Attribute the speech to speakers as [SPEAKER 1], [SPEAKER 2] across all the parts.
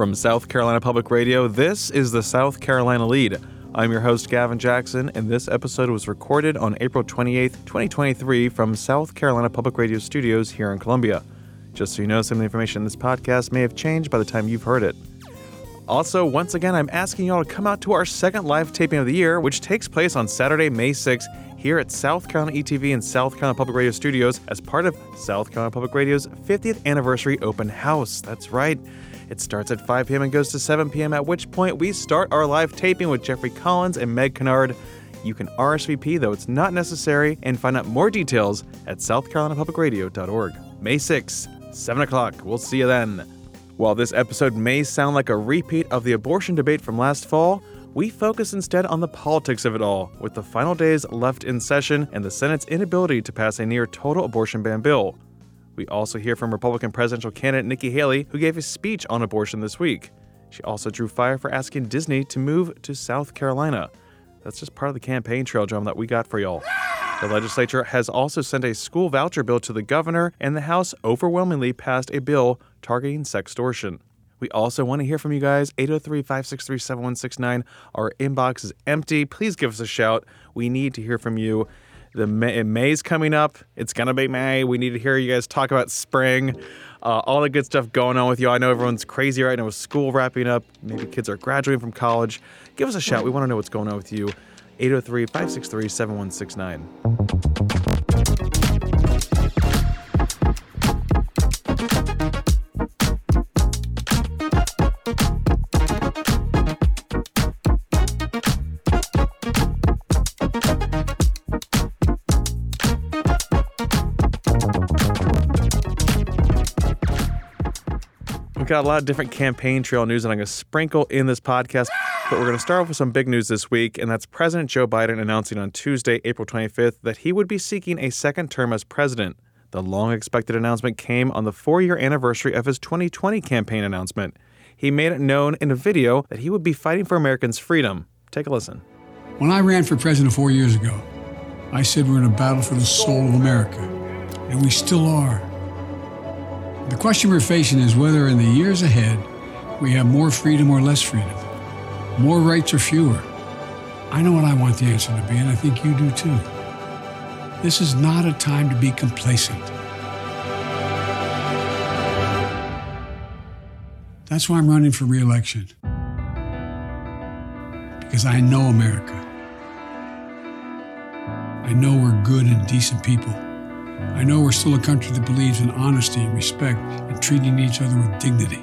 [SPEAKER 1] From South Carolina Public Radio, this is the South Carolina Lead. I'm your host, Gavin Jackson, and this episode was recorded on April 28, 2023, from South Carolina Public Radio studios here in Columbia. Just so you know, some of the information in this podcast may have changed by the time you've heard it. Also, once again, I'm asking y'all to come out to our second live taping of the year, which takes place on Saturday, May 6th, here at South Carolina ETV and South Carolina Public Radio Studios as part of South Carolina Public Radio's 50th anniversary open house. That's right. It starts at 5 p.m. and goes to 7 p.m., at which point we start our live taping with Jeffrey Collins and Meg Kennard. You can RSVP, though it's not necessary, and find out more details at southcarolinapublicradio.org. May 6th, 7 o'clock. We'll see you then. While this episode may sound like a repeat of the abortion debate from last fall, we focus instead on the politics of it all, with the final days left in session and the Senate's inability to pass a near total abortion ban bill. We also hear from Republican presidential candidate Nikki Haley, who gave a speech on abortion this week. She also drew fire for asking Disney to move to South Carolina. That's just part of the campaign trail drum that we got for y'all. The legislature has also sent a school voucher bill to the governor, and the House overwhelmingly passed a bill targeting sextortion. We also want to hear from you guys. 803 563 7169. Our inbox is empty. Please give us a shout. We need to hear from you. The May, May's coming up. It's gonna be May. We need to hear you guys talk about spring, uh, all the good stuff going on with you. I know everyone's crazy right now with school wrapping up. Maybe kids are graduating from college. Give us a shout. We want to know what's going on with you. 803 563 7169. Got a lot of different campaign trail news that I'm going to sprinkle in this podcast. But we're going to start off with some big news this week, and that's President Joe Biden announcing on Tuesday, April 25th, that he would be seeking a second term as president. The long expected announcement came on the four year anniversary of his 2020 campaign announcement. He made it known in a video that he would be fighting for Americans' freedom. Take a listen.
[SPEAKER 2] When I ran for president four years ago, I said we're in a battle for the soul of America, and we still are. The question we're facing is whether in the years ahead we have more freedom or less freedom, more rights or fewer. I know what I want the answer to be, and I think you do too. This is not a time to be complacent. That's why I'm running for reelection. Because I know America. I know we're good and decent people. I know we're still a country that believes in honesty respect and treating each other with dignity.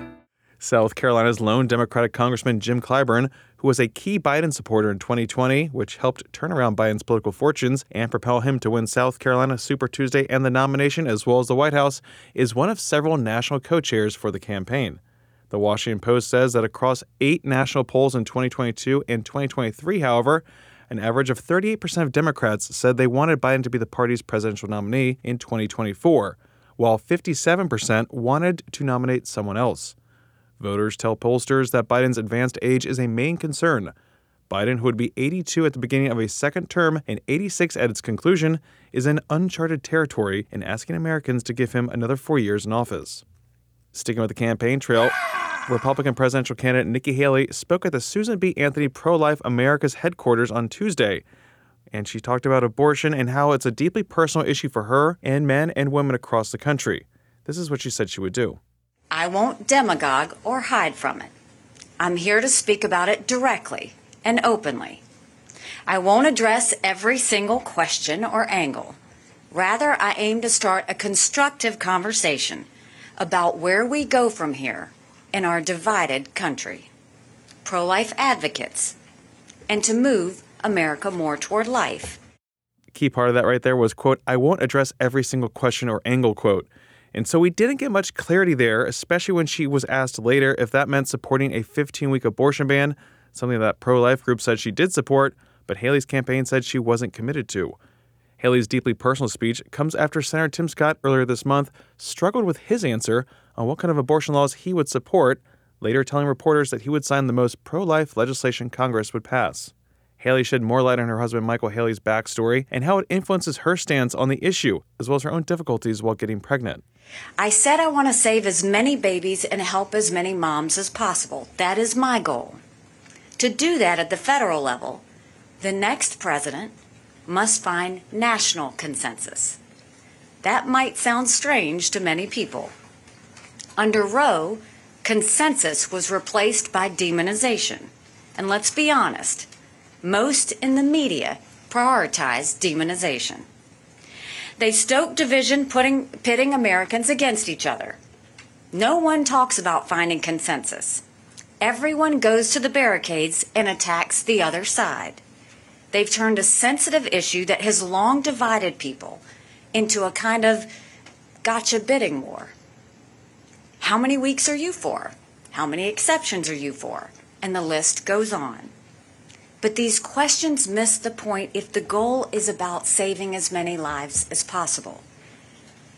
[SPEAKER 1] South Carolina's lone Democratic Congressman Jim Clyburn, who was a key Biden supporter in 2020, which helped turn around Biden's political fortunes and propel him to win South Carolina Super Tuesday and the nomination as well as the White House, is one of several national co chairs for the campaign. The Washington Post says that across eight national polls in 2022 and 2023, however, an average of 38% of Democrats said they wanted Biden to be the party's presidential nominee in 2024, while 57% wanted to nominate someone else. Voters tell pollsters that Biden's advanced age is a main concern. Biden, who would be 82 at the beginning of a second term and 86 at its conclusion, is in uncharted territory in asking Americans to give him another four years in office. Sticking with the campaign trail, Republican presidential candidate Nikki Haley spoke at the Susan B. Anthony Pro Life America's headquarters on Tuesday. And she talked about abortion and how it's a deeply personal issue for her and men and women across the country. This is what she said she would do.
[SPEAKER 3] I won't demagogue or hide from it. I'm here to speak about it directly and openly. I won't address every single question or angle. Rather, I aim to start a constructive conversation about where we go from here in our divided country, pro life advocates, and to move America more toward life.
[SPEAKER 1] Key part of that right there was, quote, I won't address every single question or angle, quote. And so we didn't get much clarity there, especially when she was asked later if that meant supporting a 15 week abortion ban, something that pro life group said she did support, but Haley's campaign said she wasn't committed to. Haley's deeply personal speech comes after Senator Tim Scott earlier this month struggled with his answer on what kind of abortion laws he would support, later telling reporters that he would sign the most pro life legislation Congress would pass. Haley shed more light on her husband Michael Haley's backstory and how it influences her stance on the issue, as well as her own difficulties while getting pregnant.
[SPEAKER 3] I said I want to save as many babies and help as many moms as possible. That is my goal. To do that at the federal level, the next president must find national consensus. That might sound strange to many people. Under Roe, consensus was replaced by demonization. And let's be honest, most in the media prioritize demonization. They stoke division, putting, pitting Americans against each other. No one talks about finding consensus. Everyone goes to the barricades and attacks the other side. They've turned a sensitive issue that has long divided people into a kind of gotcha bidding war. How many weeks are you for? How many exceptions are you for? And the list goes on. But these questions miss the point if the goal is about saving as many lives as possible.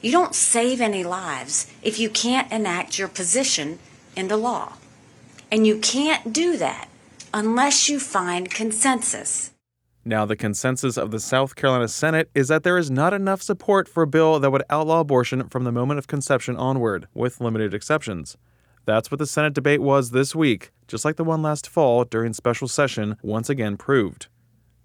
[SPEAKER 3] You don't save any lives if you can't enact your position into law. And you can't do that unless you find consensus.
[SPEAKER 1] Now, the consensus of the South Carolina Senate is that there is not enough support for a bill that would outlaw abortion from the moment of conception onward, with limited exceptions. That's what the Senate debate was this week, just like the one last fall during special session once again proved.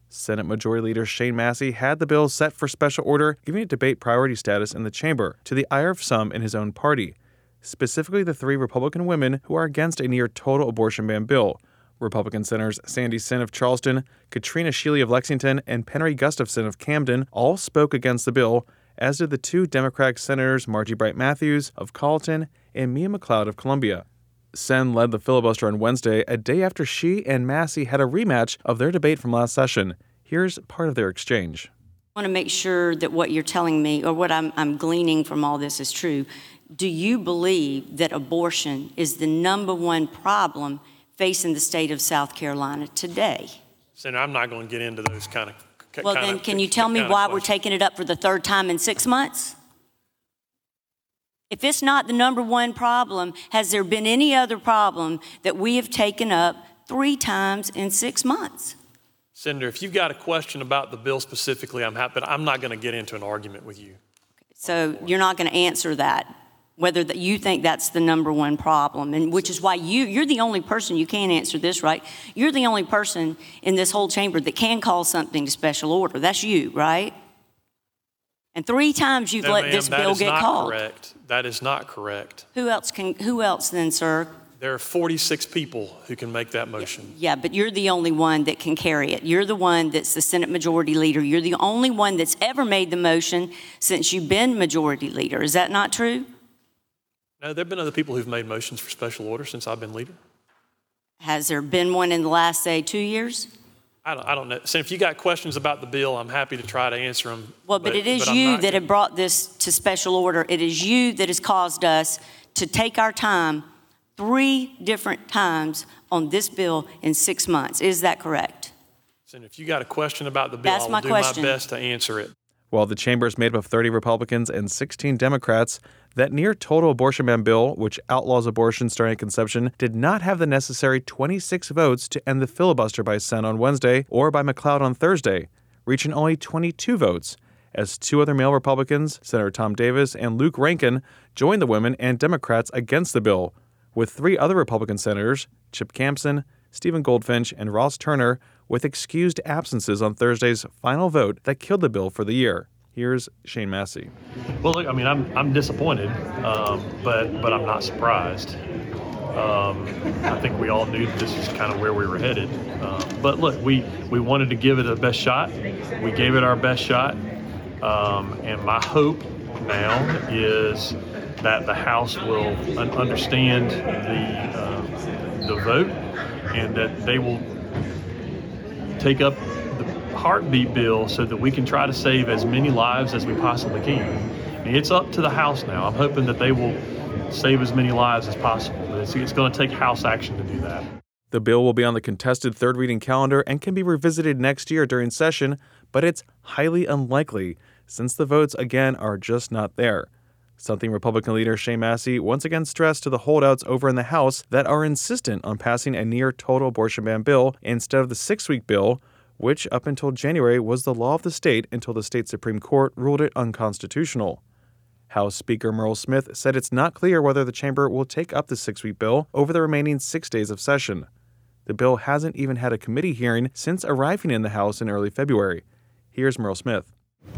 [SPEAKER 1] Senate Majority Leader Shane Massey had the bill set for special order, giving it debate priority status in the chamber, to the ire of some in his own party, specifically the three Republican women who are against a near total abortion ban bill. Republican Senators Sandy Senn of Charleston, Katrina Shealy of Lexington, and Penry Gustafson of Camden all spoke against the bill, as did the two Democratic Senators Margie Bright Matthews of Colleton and Mia McLeod of Columbia. Senn led the filibuster on Wednesday, a day after she and Massey had a rematch of their debate from last session. Here's part of their exchange.
[SPEAKER 4] I want to make sure that what you're telling me or what I'm, I'm gleaning from all this is true. Do you believe that abortion is the number one problem facing the state of South Carolina today?
[SPEAKER 5] Senator, I'm not going to get into those kind of.
[SPEAKER 4] Well, then, can you tell me why we're taking it up for the third time in six months? If it's not the number one problem, has there been any other problem that we have taken up three times in six months?
[SPEAKER 5] Senator, if you've got a question about the bill specifically, I'm happy, but I'm not going to get into an argument with you.
[SPEAKER 4] So you're not going to answer that, whether that you think that's the number one problem, and which is why you you're the only person you can answer this right. You're the only person in this whole chamber that can call something to special order. That's you, right? And three times you've
[SPEAKER 5] No,
[SPEAKER 4] let
[SPEAKER 5] ma'am,
[SPEAKER 4] this
[SPEAKER 5] that
[SPEAKER 4] bill
[SPEAKER 5] is
[SPEAKER 4] get
[SPEAKER 5] not
[SPEAKER 4] called.
[SPEAKER 5] Correct. That is not correct.
[SPEAKER 4] Who else can? Who else then, sir?
[SPEAKER 5] There are 46 people who can make that motion.
[SPEAKER 4] Yeah, but you're the only one that can carry it. You're the one that's the Senate Majority Leader. You're the only one that's ever made the motion since you've been Majority Leader. Is that not true?
[SPEAKER 5] There have been other people who've made motions for special order since I've been leader.
[SPEAKER 4] Has there been one in the last, say, two years?
[SPEAKER 5] I don't, I don't know. So if you got questions about the bill, I'm happy to try to answer them.
[SPEAKER 4] Well, but, it is
[SPEAKER 5] I'm
[SPEAKER 4] you that have brought this to special order. It is you that has caused us to take our time three different times on this bill in six months. Is that correct?
[SPEAKER 5] And if you got a question about the bill,
[SPEAKER 4] That's
[SPEAKER 5] I will
[SPEAKER 4] my
[SPEAKER 5] do
[SPEAKER 4] question.
[SPEAKER 5] my best to answer it.
[SPEAKER 1] While the chamber is made up of 30 Republicans and 16 Democrats, that near total abortion ban bill, which outlaws abortion starting at conception, did not have the necessary 26 votes to end the filibuster by Senn on Wednesday or by McLeod on Thursday, reaching only 22 votes, as two other male Republicans, Senator Tom Davis and Luke Rankin, joined the women and Democrats against the bill, with three other Republican senators, Chip Campsen, Stephen Goldfinch, and Ross Turner, with excused absences on Thursday's final vote that killed the bill for the year. Here's Shane Massey.
[SPEAKER 5] Well, look, I mean, I'm, I'm disappointed, um, but but I'm not surprised. Um, I think we all knew this is kind of where we were headed. Um, but look, we we wanted to give it a best shot. We gave it our best shot, um, and my hope now is that the House will un- understand the uh, the vote and that they will take up the heartbeat bill so that we can try to save as many lives as we possibly can. It's up to the House now. I'm hoping that they will save as many lives as possible. But it's, it's going to take House action to do that.
[SPEAKER 1] The bill will be on the contested third reading calendar and can be revisited next year during session, but it's highly unlikely since the votes again are just not there. Something Republican leader Shane Massey once again stressed to the holdouts over in the House that are insistent on passing a near total abortion ban bill instead of the six week bill, which up until January was the law of the state until the state Supreme Court ruled it unconstitutional. House Speaker Murrell Smith said it's not clear whether the chamber will take up the six week bill over the remaining six days of session. The bill hasn't even had a committee hearing since arriving in the House in early February. Here's Murrell Smith.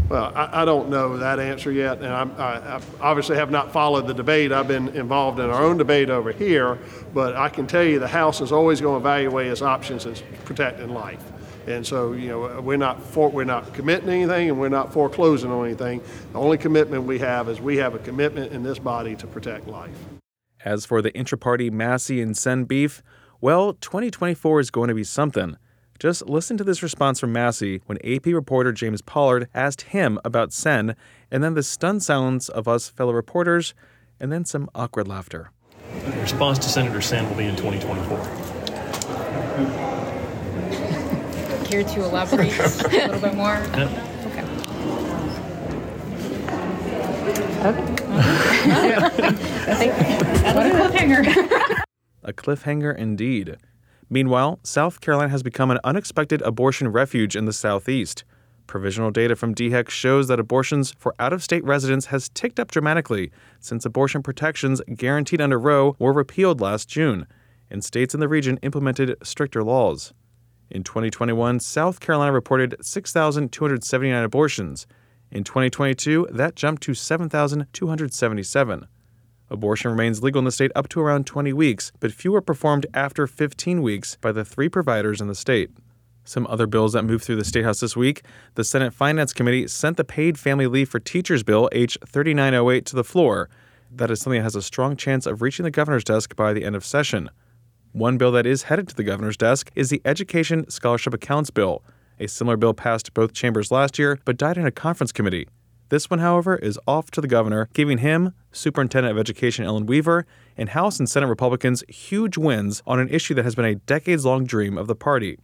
[SPEAKER 6] Well, I, I don't know that answer yet, and I'm, I, I obviously have not followed the debate. I've been involved in our own debate over here, but I can tell you the House is always going to evaluate its options as protecting life. And so, you know, we're not for, we're not committing anything, and we're not foreclosing on anything. The only commitment we have is we have a commitment in this body to protect life.
[SPEAKER 1] As for the intra-party Massey and Senn beef, well, 2024 is going to be something. Just listen to this response from Massey when AP reporter James Pollard asked him about Senn, and then the stunned silence of us fellow reporters, and then some awkward laughter.
[SPEAKER 5] The response to Senator Senn will be in 2024.
[SPEAKER 7] Care to elaborate a little bit more?
[SPEAKER 5] Yep.
[SPEAKER 7] Okay. What a cliffhanger.
[SPEAKER 1] A cliffhanger indeed. Meanwhile, South Carolina has become an unexpected abortion refuge in the Southeast. Provisional data from DHEC shows that abortions for out of state residents has ticked up dramatically since abortion protections guaranteed under Roe were repealed last June, and states in the region implemented stricter laws. In 2021, South Carolina reported 6,279 abortions. In 2022, that jumped to 7,277. Abortion remains legal in the state up to around 20 weeks, but few are performed after 15 weeks by the three providers in the state. Some other bills that moved through the State House this week the Senate Finance Committee sent the Paid Family Leave for Teachers Bill, H 3908, to the floor. That is something that has a strong chance of reaching the governor's desk by the end of session. One bill that is headed to the governor's desk is the Education Scholarship Accounts Bill. A similar bill passed both chambers last year but died in a conference committee. This one, however, is off to the governor, giving him, Superintendent of Education Ellen Weaver, and House and Senate Republicans huge wins on an issue that has been a decades long dream of the party.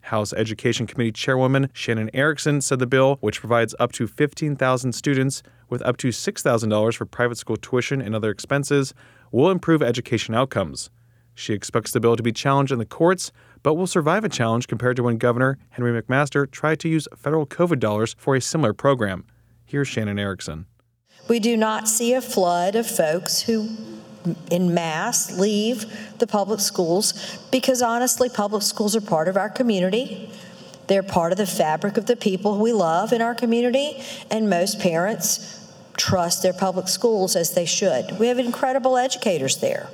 [SPEAKER 1] House Education Committee Chairwoman Shannon Erickson said the bill, which provides up to 15,000 students with up to $6,000 for private school tuition and other expenses, will improve education outcomes. She expects the bill to be challenged in the courts, but will survive a challenge compared to when Governor Henry McMaster tried to use federal COVID dollars for a similar program. Here's Shannon Erickson.
[SPEAKER 8] We do not see a flood of folks who, in mass, leave the public schools because honestly, public schools are part of our community. They're part of the fabric of the people we love in our community, and most parents trust their public schools as they should. We have incredible educators there.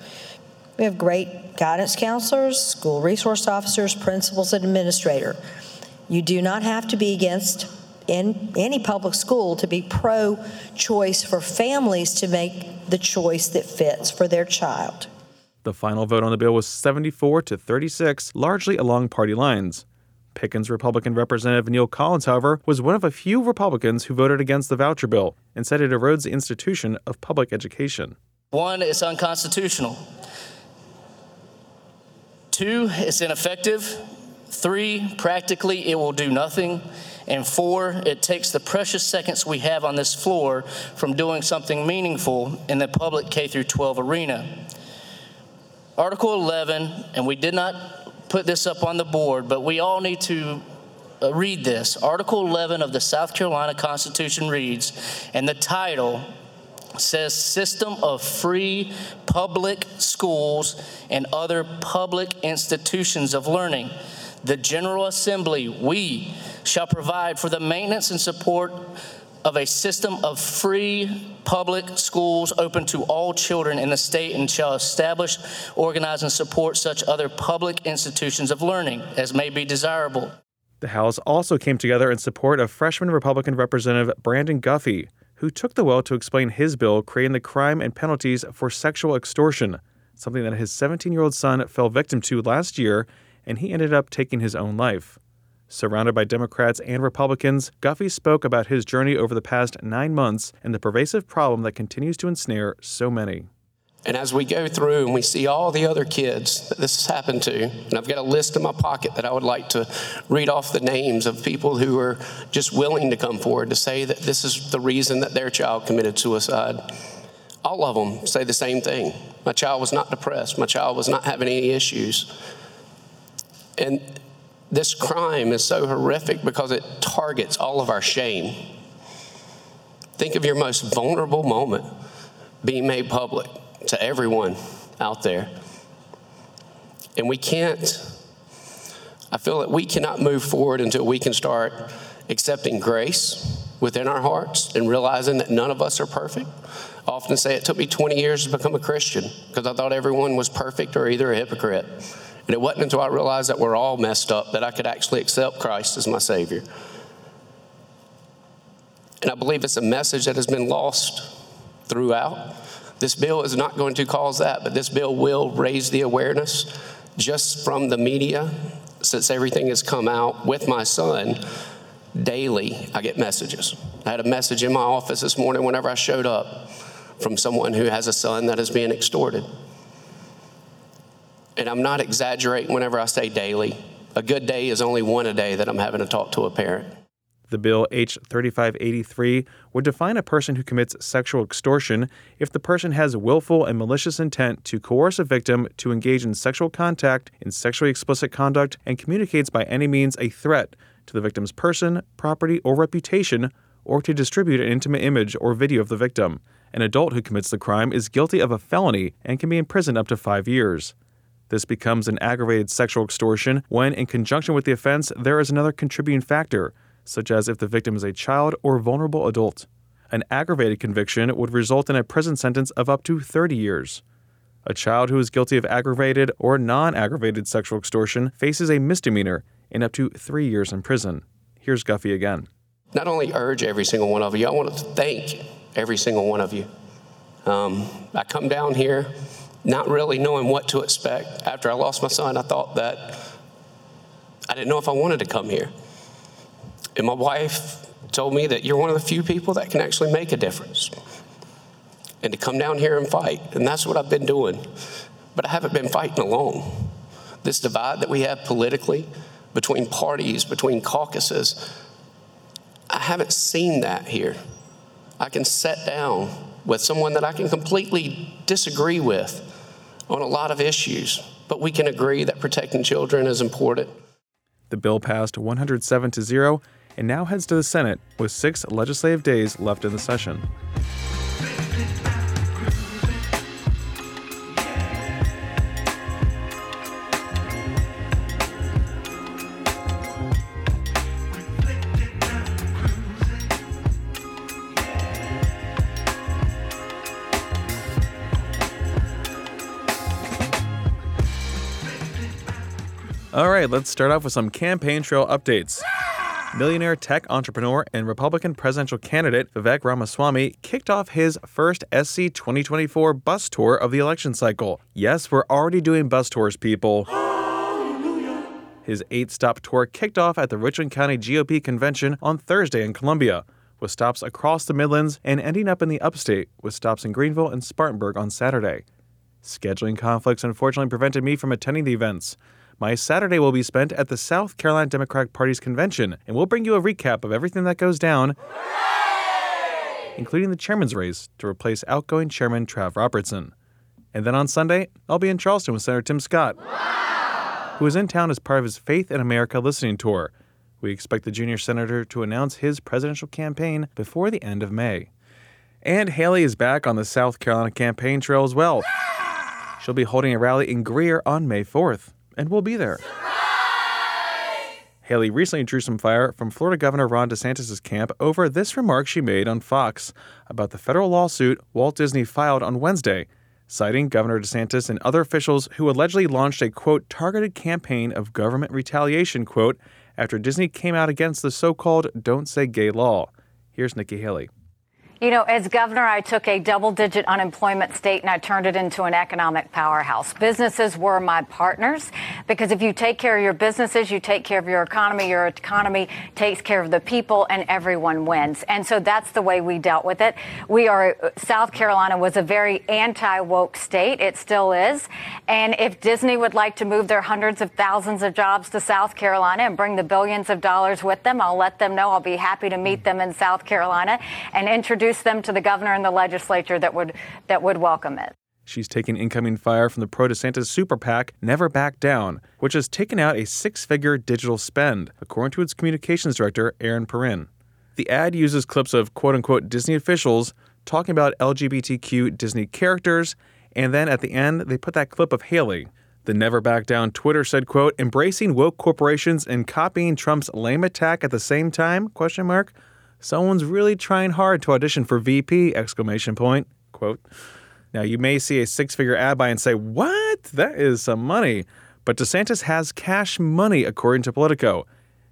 [SPEAKER 8] We have great guidance counselors, school resource officers, principals, and administrator. You do not have to be against in any public school to be pro choice for families to make the choice that fits for their child.
[SPEAKER 1] The final vote on the bill was 74 to 36, largely along party lines. Pickens Republican Representative Neil Collins, however, was one of a few Republicans who voted against the voucher bill and said it erodes the institution of public education.
[SPEAKER 9] One, it's unconstitutional. Two, it's ineffective. Three, practically it will do nothing. And four, it takes the precious seconds we have on this floor from doing something meaningful in the public K through 12 arena. Article 11, and we did not put this up on the board, but we all need to uh, read this. Article 11 of the South Carolina Constitution reads, and the title says System of Free Public Schools and Other Public Institutions of Learning. The General Assembly, we, shall provide for the maintenance and support of a system of free public schools open to all children in the state and shall establish, organize, and support such other public institutions of learning as may be desirable.
[SPEAKER 1] The House also came together in support of freshman Republican Representative Brandon Guffey, who took the well to explain his bill creating the crime and penalties for sexual extortion, something that his 17 year old son fell victim to last year, and he ended up taking his own life. Surrounded by Democrats and Republicans, Guffey spoke about his journey over the past nine months and the pervasive problem that continues to ensnare so many.
[SPEAKER 10] And as we go through and we see all the other kids that this has happened to, and I've got a list in my pocket that I would like to read off the names of people who are just willing to come forward to say that this is the reason that their child committed suicide. All of them say the same thing. My child was not depressed. My child was not having any issues. And this crime is so horrific because it targets all of our shame. Think of your most vulnerable moment being made public to everyone out there. And we can't, I feel that we cannot move forward until we can start accepting grace within our hearts and realizing that none of us are perfect. I often say it took me 20 years to become a Christian because I thought everyone was perfect or either a hypocrite. And it wasn't until I realized that we're all messed up that I could actually accept Christ as my Savior. And I believe it's a message that has been lost throughout. This bill is not going to cause that, but this bill will raise the awareness just from the media, since everything has come out with my son. Daily, I get messages. I had a message in my office this morning whenever I showed up from someone who has a son that is being extorted. And I'm not exaggerating whenever I say daily. A good day is only one a day that I'm having to talk to a parent.
[SPEAKER 1] The bill H 3583 would define a person who commits sexual extortion if the person has willful and malicious intent to coerce a victim to engage in sexual contact, in sexually explicit conduct, and communicates by any means a threat to the victim's person, property, or reputation, or to distribute an intimate image or video of the victim. An adult who commits the crime is guilty of a felony and can be imprisoned up to five years. This becomes an aggravated sexual extortion when, in conjunction with the offense, there is another contributing factor, such as if the victim is a child or vulnerable adult. An aggravated conviction would result in a prison sentence of up to 30 years. A child who is guilty of aggravated or non aggravated sexual extortion faces a misdemeanor and up to three years in prison. Here's Guffey again.
[SPEAKER 10] Not only urge every single one of you, I want to thank every single one of you. Um, I come down here not really knowing what to expect. After I lost my son, I thought that I didn't know if I wanted to come here. And my wife told me that you're one of the few people that can actually make a difference and to come down here and fight. And that's what I've been doing. But I haven't been fighting alone. This divide that we have politically between parties, between caucuses, I haven't seen that here. I can sit down with someone that I can completely disagree with on a lot of issues, but we can agree that protecting children is important.
[SPEAKER 1] The bill passed 107 to 0 and now heads to the Senate with six legislative days left in the session. Right, let's start off with some campaign trail updates. Millionaire tech entrepreneur and Republican presidential candidate Vivek Ramaswamy kicked off his first SC 2024 bus tour of the election cycle. Yes, we're already doing bus tours, people. His eight stop tour kicked off at the Richland County GOP convention on Thursday in Columbia, with stops across the Midlands and ending up in the upstate, with stops in Greenville and Spartanburg on Saturday. Scheduling conflicts unfortunately prevented me from attending the events. My Saturday will be spent at the South Carolina Democratic Party's convention, and we'll bring you a recap of everything that goes down, including the chairman's race to replace outgoing chairman Trav Robertson. And then on Sunday, I'll be in Charleston with Senator Tim Scott, who is in town as part of his Faith in America listening tour. We expect the junior senator to announce his presidential campaign before the end of May. And Haley is back on the South Carolina campaign trail as well. She'll be holding a rally in Greer on May 4th and we'll be there. Haley recently drew some fire from Florida Governor Ron DeSantis' camp over this remark she made on Fox about the federal lawsuit Walt Disney filed on Wednesday, citing Governor DeSantis and other officials who allegedly launched a quote targeted campaign of government retaliation quote after Disney came out against the so-called Don't Say Gay law. Here's Nikki Haley.
[SPEAKER 11] You know, as governor, I took a double digit unemployment state and I turned it into an economic powerhouse. Businesses were my partners because if you take care of your businesses, you take care of your economy, your economy takes care of the people, and everyone wins. And so that's the way we dealt with it. We are, South Carolina was a very anti woke state. It still is. And if Disney would like to move their hundreds of thousands of jobs to South Carolina and bring the billions of dollars with them, I'll let them know. I'll be happy to meet them in South Carolina and introduce introduce them to the governor and the legislature that would that would welcome it.
[SPEAKER 1] She's taking incoming fire from the pro DeSantis super PAC, Never Back Down, which has taken out a six figure digital spend, according to its communications director, Erin Perrine. The ad uses clips of quote unquote Disney officials talking about LGBTQ Disney characters, and then at the end, they put that clip of Haley. The Never Back Down Twitter said, quote, embracing woke corporations and copying Trump's lame attack at the same time, question mark. Someone's really trying hard to audition for VP, exclamation point, quote. Now, you may see a six figure ad buy and say, What? That is some money. But DeSantis has cash money, according to Politico.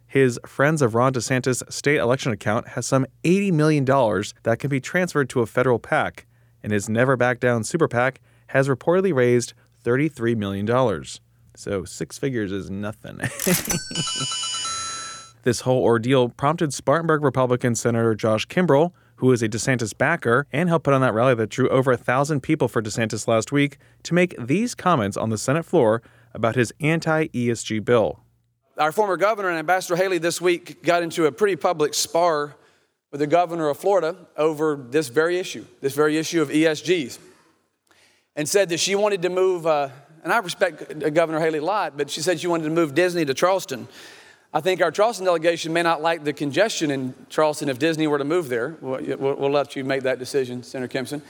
[SPEAKER 1] His Friends of Ron DeSantis state election account has some $80 million that can be transferred to a federal PAC, and his Never Back Down super PAC has reportedly raised $33 million. So six figures is nothing. this whole ordeal prompted Spartanburg Republican Senator Josh Kimbrell, who is a DeSantis backer and helped put on that rally that drew over a thousand people for DeSantis last week, to make these comments on the Senate floor about his anti ESG bill.
[SPEAKER 12] Our former governor and Ambassador Haley this week got into a pretty public spar with the governor of Florida over this very issue, this very issue of ESGs, and said that she wanted to move, uh, and I respect Governor Haley a lot, but she said she wanted to move Disney to Charleston. I think our Charleston delegation may not like the congestion in Charleston if Disney were to move there. We'll, we'll, let you make that decision, Senator Campsen.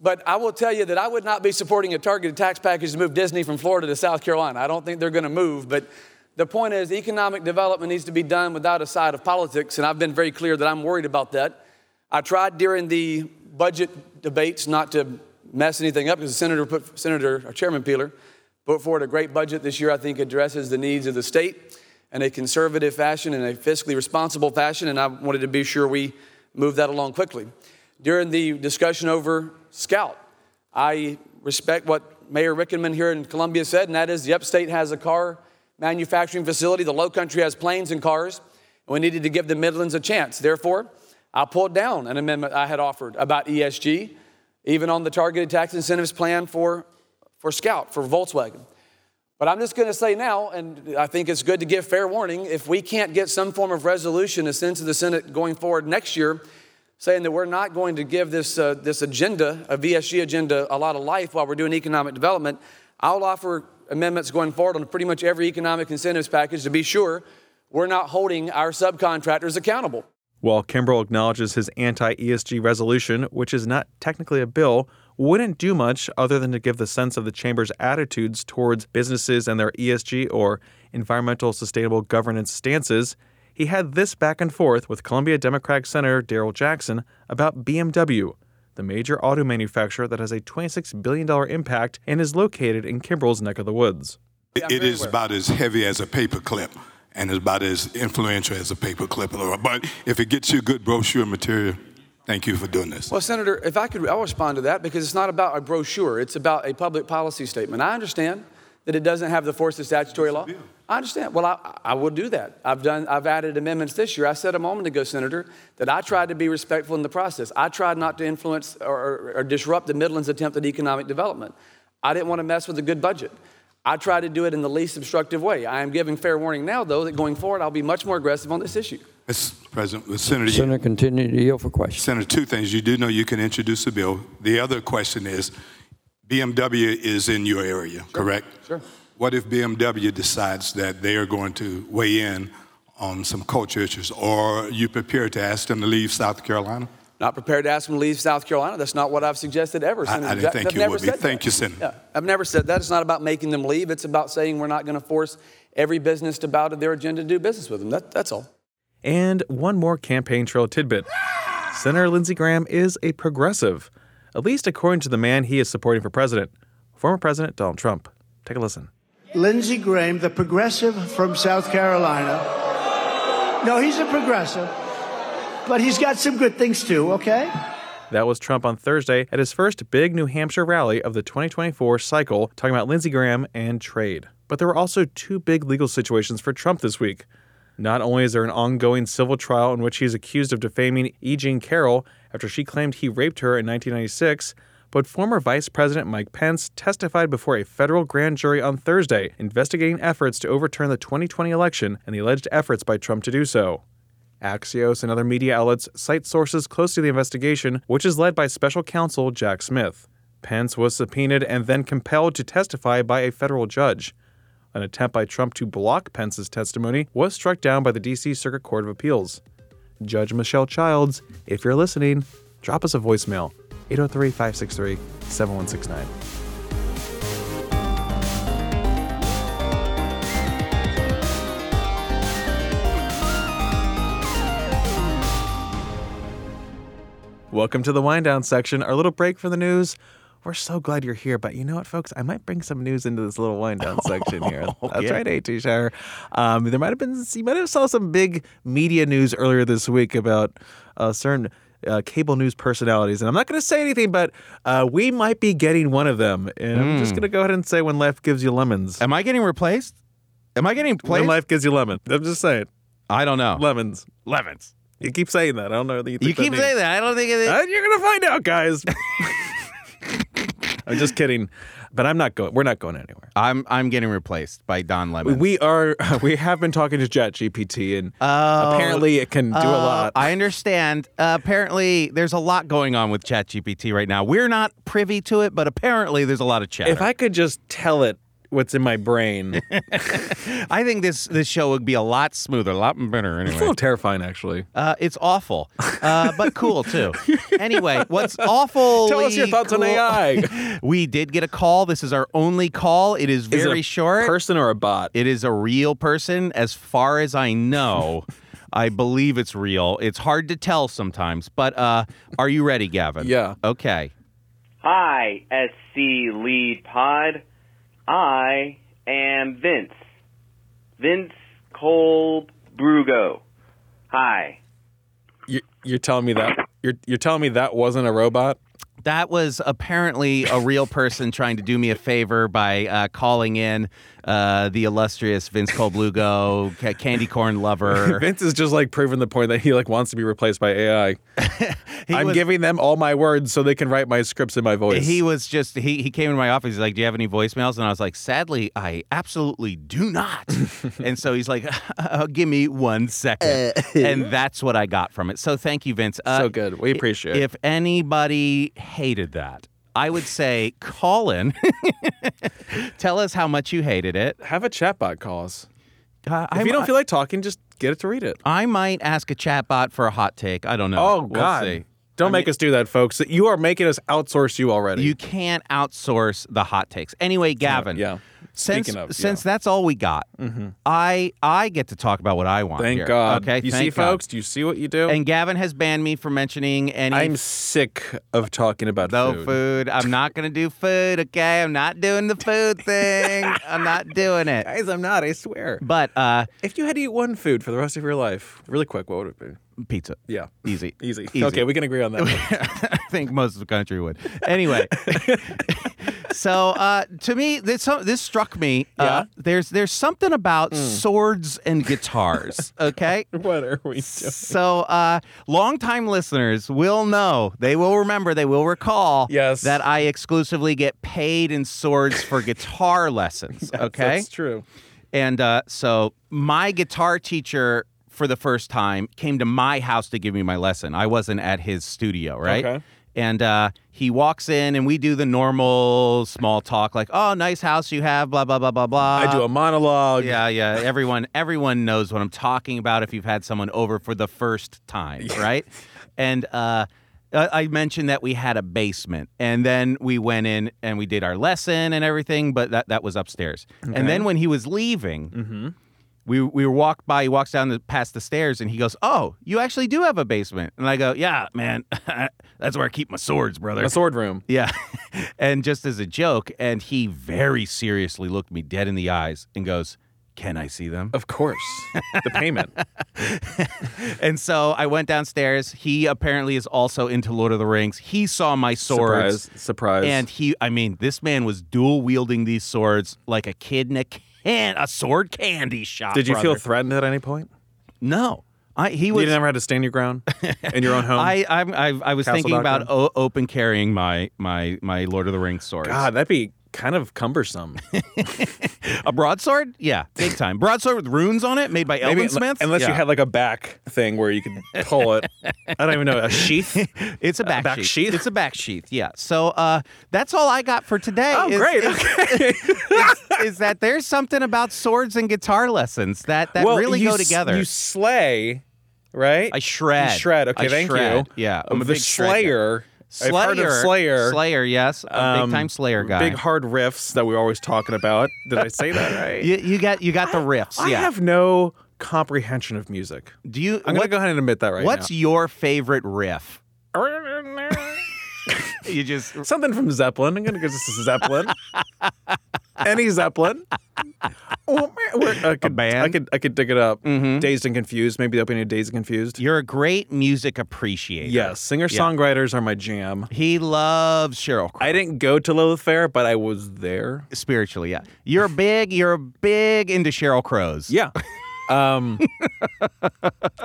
[SPEAKER 12] But I will tell you that I would not be supporting a targeted tax package to move Disney from Florida to South Carolina. I don't think they're going to move, but the point is economic development needs to be done without a side of politics, and I've been very clear that I'm worried about that. I tried during the budget debates not to mess anything up because the senator put Senator or Chairman Peeler put forward a great budget this year. I think addresses the needs of the state in a conservative fashion, in a fiscally responsible fashion, and I wanted to be sure we move that along quickly. During the discussion over Scout, I respect what Mayor Rickenmann here in Columbia said, and that is the upstate has a car manufacturing facility, the low country has planes and cars, and we needed to give the Midlands a chance. Therefore, I pulled down an amendment I had offered about ESG, even on the targeted tax incentives plan for, for Scout, for Volkswagen. But I'm just going to say now, and I think it's good to give fair warning, if we can't get some form of resolution, a sense of the Senate going forward next year, saying that we're not going to give this, uh, this agenda, a ESG agenda, a lot of life while we're doing economic development, I'll offer amendments going forward on pretty much every economic incentives package to be sure we're not holding our subcontractors accountable.
[SPEAKER 1] While Kimbrell acknowledges his anti ESG resolution, which is not technically a bill, wouldn't do much other than to give the sense of the Chamber's attitudes towards businesses and their ESG or environmental sustainable governance stances, he had this back and forth with Columbia Democratic Senator Darrell Jackson about BMW, the major auto manufacturer that has a $26 billion impact and is located in Kimbrell's neck of the woods.
[SPEAKER 13] it is about as heavy as a paperclip and is about as influential as a paperclip. But if it gets you good brochure material, Thank you for doing this.
[SPEAKER 12] Well, Senator, if I could, I'll respond to that because it's not about a brochure, it's about a public policy statement. I understand that it doesn't have the force of statutory law. I understand. Well, I, I will do that. I've done. I've added amendments this year. I said a moment ago, Senator, that I tried to be respectful in the process. I tried not to influence or, or, or disrupt the Midlands' attempt at economic development. I didn't want to mess with a good budget. I tried to do it in the least obstructive way. I am giving fair warning now, though, that going forward, I'll be much more aggressive on this issue.
[SPEAKER 13] Mr. President, Senator.
[SPEAKER 14] Senator, continue to yield for questions.
[SPEAKER 13] Senator, two things. You do know you can introduce a bill. The other question is BMW is in your area,
[SPEAKER 12] sure.
[SPEAKER 13] correct?
[SPEAKER 12] Sure.
[SPEAKER 13] What if BMW decides that they are going to weigh in on some culture issues, or are you prepared to ask them to leave South Carolina?
[SPEAKER 12] Not prepared to ask them to leave South Carolina. That's not what I've suggested ever.
[SPEAKER 13] Senator. I, I didn't think I've you would be. Thank
[SPEAKER 12] that.
[SPEAKER 13] you, Senator.
[SPEAKER 12] Yeah, I've never said that. It's not about making them leave. It's about saying we're not going to force every business to bow to their agenda to do business with them. That, that's all.
[SPEAKER 1] And one more campaign trail tidbit Senator Lindsey Graham is a progressive, at least according to the man he is supporting for president, former President Donald Trump. Take a listen.
[SPEAKER 15] Lindsey Graham, the progressive from South Carolina. No, he's a progressive, but he's got some good things too, okay?
[SPEAKER 1] That was Trump on Thursday at his first big New Hampshire rally of the 2024 cycle, talking about Lindsey Graham and trade. But there were also two big legal situations for Trump this week. Not only is there an ongoing civil trial in which he is accused of defaming E. Jean Carroll after she claimed he raped her in 1996, but former Vice President Mike Pence testified before a federal grand jury on Thursday investigating efforts to overturn the 2020 election and the alleged efforts by Trump to do so. Axios and other media outlets cite sources close to the investigation, which is led by special counsel Jack Smith. Pence was subpoenaed and then compelled to testify by a federal judge. An attempt by Trump to block Pence's testimony was struck down by the D.C. Circuit Court of Appeals. Judge Michelle Childs, if you're listening, drop us a voicemail 803 563 7169. Welcome to the wind down section, our little break for the news. We're so glad you're here, but you know what, folks? I might bring some news into this little wind down section here. That's
[SPEAKER 16] yeah.
[SPEAKER 1] right, A.T. Shire. Um, there might have been, you might have saw some big media news earlier this week about uh, certain uh, cable news personalities, and I'm not going to say anything, but uh, we might be getting one of them. And I'm just
[SPEAKER 16] Mm.
[SPEAKER 1] going to go ahead and say when life gives you lemons.
[SPEAKER 16] Am I getting replaced? Am I getting
[SPEAKER 1] When
[SPEAKER 16] replaced?
[SPEAKER 1] life gives you lemon. I'm just saying.
[SPEAKER 16] I don't know.
[SPEAKER 1] Lemons.
[SPEAKER 16] Lemons.
[SPEAKER 1] You keep saying that. I don't know. What you,
[SPEAKER 16] You keep saying that. I don't think it.
[SPEAKER 1] Uh, you're gonna find out, guys. I'm just kidding, but I'm not going. We're not going anywhere.
[SPEAKER 16] I'm I'm getting replaced by Don Lemon.
[SPEAKER 1] We are. We have been talking to ChatGPT, and
[SPEAKER 16] Oh,
[SPEAKER 1] apparently it can do a
[SPEAKER 16] uh,
[SPEAKER 1] lot.
[SPEAKER 16] I understand. Uh, apparently, there's a lot going on with ChatGPT right now. We're not privy to it, but apparently, there's a lot of chat.
[SPEAKER 1] if I could just tell it what's in my brain,
[SPEAKER 16] I think this this show would be a lot smoother, a lot better.
[SPEAKER 1] Anyway, it's a little terrifying, actually.
[SPEAKER 16] uh, it's awful, uh, but cool too. Anyway, what's awful?
[SPEAKER 1] Tell us your thoughts on AI.
[SPEAKER 16] we did get a call. This is our only call. It is
[SPEAKER 1] Is it
[SPEAKER 16] very
[SPEAKER 1] a
[SPEAKER 16] short.
[SPEAKER 1] Person or a bot?
[SPEAKER 16] It is a real person, as far as I know. I believe it's real. It's hard to tell sometimes, but uh, are you ready, Gavin?
[SPEAKER 1] Yeah.
[SPEAKER 16] Okay.
[SPEAKER 17] Hi, SC Lead Pod. I am Vince. Vince Cole Brugo. Hi.
[SPEAKER 1] You, you're telling me that you're you're telling me that wasn't a robot?
[SPEAKER 16] That was apparently a real person trying to do me a favor by uh, calling in uh, the illustrious Vince Colblugo, ca- candy corn lover.
[SPEAKER 1] Vince is just like proving the point that he like wants to be replaced by AI. I'm
[SPEAKER 16] was-
[SPEAKER 1] giving them all my words so they can write my scripts in my voice.
[SPEAKER 16] He was just he he came in my office. He's like, "Do you have any voicemails?" And I was like, "Sadly, I absolutely do not." and so he's like, uh, "Give me one second. and that's what I got from it. So thank you, Vince. Uh,
[SPEAKER 1] so good. We appreciate it.
[SPEAKER 16] If anybody hated that, I would say call in. Tell us how much you hated it.
[SPEAKER 1] Have a chatbot call us.
[SPEAKER 16] Uh,
[SPEAKER 1] If
[SPEAKER 16] I'm-
[SPEAKER 1] you don't feel like talking, just get it to read it.
[SPEAKER 16] I might ask a chatbot for a hot take. I don't know.
[SPEAKER 1] Oh
[SPEAKER 16] We'll
[SPEAKER 1] God!
[SPEAKER 16] see.
[SPEAKER 1] Don't
[SPEAKER 16] I
[SPEAKER 1] make
[SPEAKER 16] mean-
[SPEAKER 1] us do that, folks. You are making us outsource you already.
[SPEAKER 16] You can't outsource the hot takes. Anyway, Gavin.
[SPEAKER 1] yeah.
[SPEAKER 16] Since
[SPEAKER 1] of,
[SPEAKER 16] since
[SPEAKER 1] yeah.
[SPEAKER 16] that's all we got, I I get to talk about what I want.
[SPEAKER 1] Thank
[SPEAKER 16] here.
[SPEAKER 1] God.
[SPEAKER 16] Okay.
[SPEAKER 1] You see,
[SPEAKER 16] God.
[SPEAKER 1] folks. Do you see what you do?
[SPEAKER 16] And Gavin has banned me from mentioning any
[SPEAKER 1] I'm sick of talking about
[SPEAKER 16] no
[SPEAKER 1] food.
[SPEAKER 16] food. I'm not gonna do food. Okay. I'm not doing the food thing. I'm not doing it.
[SPEAKER 1] Guys, I'm not. I swear.
[SPEAKER 16] But uh,
[SPEAKER 1] If you had to eat one food for the rest of your life, really quick, what would it be?
[SPEAKER 16] pizza.
[SPEAKER 1] Yeah.
[SPEAKER 16] Easy.
[SPEAKER 1] Easy.
[SPEAKER 16] Easy.
[SPEAKER 1] Okay, we can agree on that.
[SPEAKER 16] I think most of the country would. Anyway, so uh, to me, this this struck me. Uh,
[SPEAKER 1] Yeah?
[SPEAKER 16] there's there's something about swords and guitars. Okay.
[SPEAKER 1] what are we doing?
[SPEAKER 16] So, uh, longtime listeners will know, they will remember, they will recall
[SPEAKER 1] Yes.
[SPEAKER 16] that I exclusively get paid in swords for guitar lessons. Okay.
[SPEAKER 1] That's true.
[SPEAKER 16] And uh, so my guitar teacher for the first time came to my house to give me my lesson. I wasn't at his studio, right?
[SPEAKER 1] Okay.
[SPEAKER 16] And uh, he walks in and we do the normal small talk, like, "Oh, nice house you have," blah blah blah blah blah.
[SPEAKER 1] I do a monologue.
[SPEAKER 16] Yeah, yeah. Everyone, everyone knows what I'm talking about. If you've had someone over for the first time, right? And uh, I I mentioned that we had a basement, and then we went in and we did our lesson and everything, but that that was upstairs. And then when he was leaving. We, we walked by, he walks down the, past the stairs and he goes, Oh, you actually do have a basement. And I go, Yeah, man, that's where I keep my swords, brother.
[SPEAKER 1] My sword room.
[SPEAKER 16] Yeah. and just as a joke, and he very seriously looked me dead in the eyes and goes, Can I see them?
[SPEAKER 1] Of course. the payment.
[SPEAKER 16] And so I went downstairs. He apparently is also into Lord of the Rings. He saw my swords.
[SPEAKER 1] Surprise. Surprise.
[SPEAKER 16] And he, I mean, this man was dual wielding these swords like a kid in a can, a sword candy shop.
[SPEAKER 1] Did you feel threatened at any point?
[SPEAKER 16] no. I, he was.
[SPEAKER 1] you never had to stand your ground in your own home?
[SPEAKER 16] I, I'm, I, I was
[SPEAKER 1] Castle
[SPEAKER 16] thinking about o- open carrying my, my, my Lord of the Rings sword.
[SPEAKER 1] God, that'd be kind of cumbersome.
[SPEAKER 16] A broadsword? Yeah, big time. Broadsword with runes on it, made by
[SPEAKER 1] Maybe
[SPEAKER 16] Elvin Smith.
[SPEAKER 1] unless you had like a back thing where you could pull it. I don't even know a sheath.
[SPEAKER 16] It's a back,
[SPEAKER 1] back
[SPEAKER 16] sheath.
[SPEAKER 1] sheath?
[SPEAKER 16] It's a back sheath. Yeah. So uh, that's all I got for today.
[SPEAKER 1] Oh,
[SPEAKER 16] is-
[SPEAKER 1] great.
[SPEAKER 16] Is, is- is that there's something about swords and guitar lessons that that
[SPEAKER 1] well,
[SPEAKER 16] really go
[SPEAKER 1] s-
[SPEAKER 16] together.
[SPEAKER 1] You slay, right?
[SPEAKER 16] I shred.
[SPEAKER 1] You shred. Okay,
[SPEAKER 16] I
[SPEAKER 1] thank
[SPEAKER 16] shred.
[SPEAKER 1] you.
[SPEAKER 16] Yeah,
[SPEAKER 1] Um,
[SPEAKER 16] a
[SPEAKER 1] the
[SPEAKER 16] big shred guy.
[SPEAKER 1] Slayer.
[SPEAKER 16] Slayer.
[SPEAKER 1] I've heard of Slayer.
[SPEAKER 16] Slayer, yes. A
[SPEAKER 1] Um,
[SPEAKER 16] big time Slayer guy.
[SPEAKER 1] Big hard riffs that we're always talking about. Did I say that right?
[SPEAKER 16] You, you got you got the riffs.
[SPEAKER 1] I
[SPEAKER 16] yeah.
[SPEAKER 1] have no comprehension of music.
[SPEAKER 16] Do you?
[SPEAKER 1] I'm gonna go ahead and admit that right now?
[SPEAKER 16] What's
[SPEAKER 1] now.
[SPEAKER 16] your favorite riff? you just
[SPEAKER 1] Something from Zeppelin. I'm gonna go to Zeppelin. Any Zeppelin. Oh, I could,
[SPEAKER 16] band?
[SPEAKER 1] I could I could dig it up.
[SPEAKER 16] Mhm.
[SPEAKER 1] Dazed and Confused. Maybe the opening of Dazed and Confused.
[SPEAKER 16] You're a great music appreciator.
[SPEAKER 1] Yes, singer songwriters are my jam.
[SPEAKER 16] He loves Sheryl Crow.
[SPEAKER 1] I didn't go to Lilith Fair, but I was there.
[SPEAKER 16] Spiritually, yeah. You're big. You're big into Sheryl Crows.
[SPEAKER 1] Yeah. Um,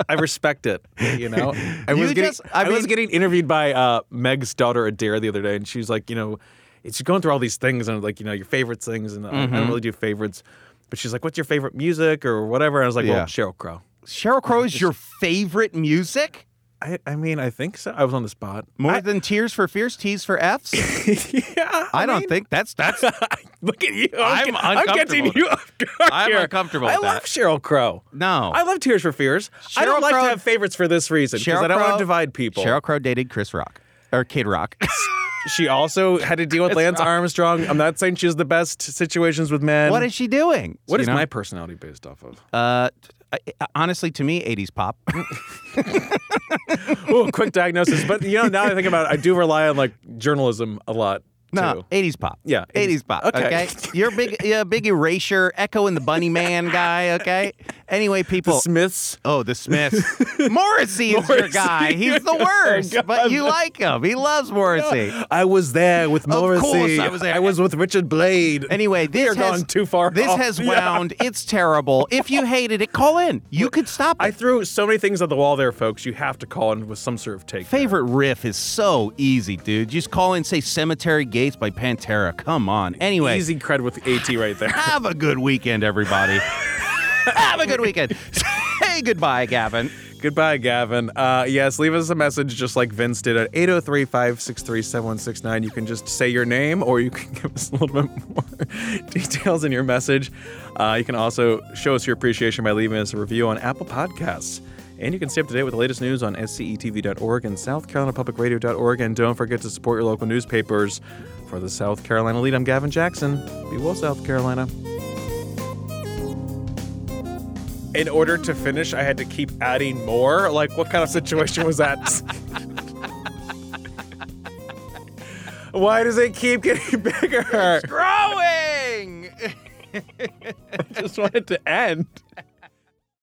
[SPEAKER 1] I respect it. You know, I was
[SPEAKER 16] You
[SPEAKER 1] getting
[SPEAKER 16] just- I
[SPEAKER 1] I, was getting interviewed by uh, Meg's daughter Adair the other day, and she's like, you know, it's going through all these things and like you know your favorite things, and I- I don't mm-hmm. really do favorites. But she's like, "What's your favorite music or whatever?" And I was like,
[SPEAKER 16] Yeah.
[SPEAKER 1] "Well, Sheryl Crow."
[SPEAKER 16] Sheryl Crow is your favorite music?
[SPEAKER 1] I, I mean, I think so. I was on the spot.
[SPEAKER 16] More
[SPEAKER 1] I-
[SPEAKER 16] than Tears for Fears, Teas for F's?
[SPEAKER 1] yeah,
[SPEAKER 16] I, don't think that's that's.
[SPEAKER 1] Look at you!
[SPEAKER 16] I'm
[SPEAKER 1] I'm, I'm catching you off guard
[SPEAKER 16] I'm
[SPEAKER 1] here.
[SPEAKER 16] uncomfortable
[SPEAKER 1] I love
[SPEAKER 16] that.
[SPEAKER 1] Sheryl Crow.
[SPEAKER 16] No,
[SPEAKER 1] I love Tears for Fears. I don't
[SPEAKER 16] Sheryl
[SPEAKER 1] like to have favorites for this reason because I don't want to divide people.
[SPEAKER 16] Sheryl Crow dated Chris Rock or Kid Rock.
[SPEAKER 1] She also had to deal with Lance
[SPEAKER 16] Rock.
[SPEAKER 1] Armstrong. I'm not saying she has the best situations with men.
[SPEAKER 16] what is she doing?
[SPEAKER 1] What
[SPEAKER 16] You
[SPEAKER 1] is
[SPEAKER 16] know?
[SPEAKER 1] my personality based off of?
[SPEAKER 16] Uh, I- honestly, to me, 80s pop.
[SPEAKER 1] oh, quick diagnosis. But you know, now I think about it, I do rely on like journalism a lot.
[SPEAKER 16] No, 80s pop.
[SPEAKER 1] Yeah,
[SPEAKER 16] 80s pop.
[SPEAKER 1] Okay.
[SPEAKER 16] Okay. You're a big, a big erasure, Echo and the Bunnymen guy. Okay. Anyway, people.
[SPEAKER 1] The Smiths.
[SPEAKER 16] Oh, the Smiths. Morrissey is your guy. He's the oh worst,
[SPEAKER 1] Oh,
[SPEAKER 16] but you like him. He loves Morrissey.
[SPEAKER 1] I was there with Morrissey.
[SPEAKER 16] Of course I was there.
[SPEAKER 1] I was with Richard Blade.
[SPEAKER 16] Anyway, this has
[SPEAKER 1] going too far.
[SPEAKER 16] This
[SPEAKER 1] off.
[SPEAKER 16] has
[SPEAKER 1] Yeah.
[SPEAKER 16] wound. It's terrible. If you hated it, call in. You could stop it.
[SPEAKER 1] I threw so many things at the wall there, folks. You have to call in with some sort of take.
[SPEAKER 16] Favorite riff is so easy, dude. Just call in, say "Cemetery Gates" by Pantera. Come on. Anyway,
[SPEAKER 1] Easy cred with AT right there.
[SPEAKER 16] have a good weekend, everybody. have a good weekend. Say goodbye, Gavin.
[SPEAKER 1] Goodbye, Gavin. Uh, yes, leave us a message just like Vince did at 803 563 7169. You can just say your name or you can give us a little bit more details in your message. Uh, you can also show us your appreciation by leaving us a review on Apple Podcasts. And you can stay up to date with the latest news on scetv.org and southcarolinapublicradio.org. And don't forget to support your local newspapers. For the South Carolina Lede, I'm Gavin Jackson. Be well, South Carolina. In order to finish, I had to keep adding more. Like, what kind of situation was that? Why does it keep getting bigger?
[SPEAKER 16] It's Growing.
[SPEAKER 1] I just wanted to end.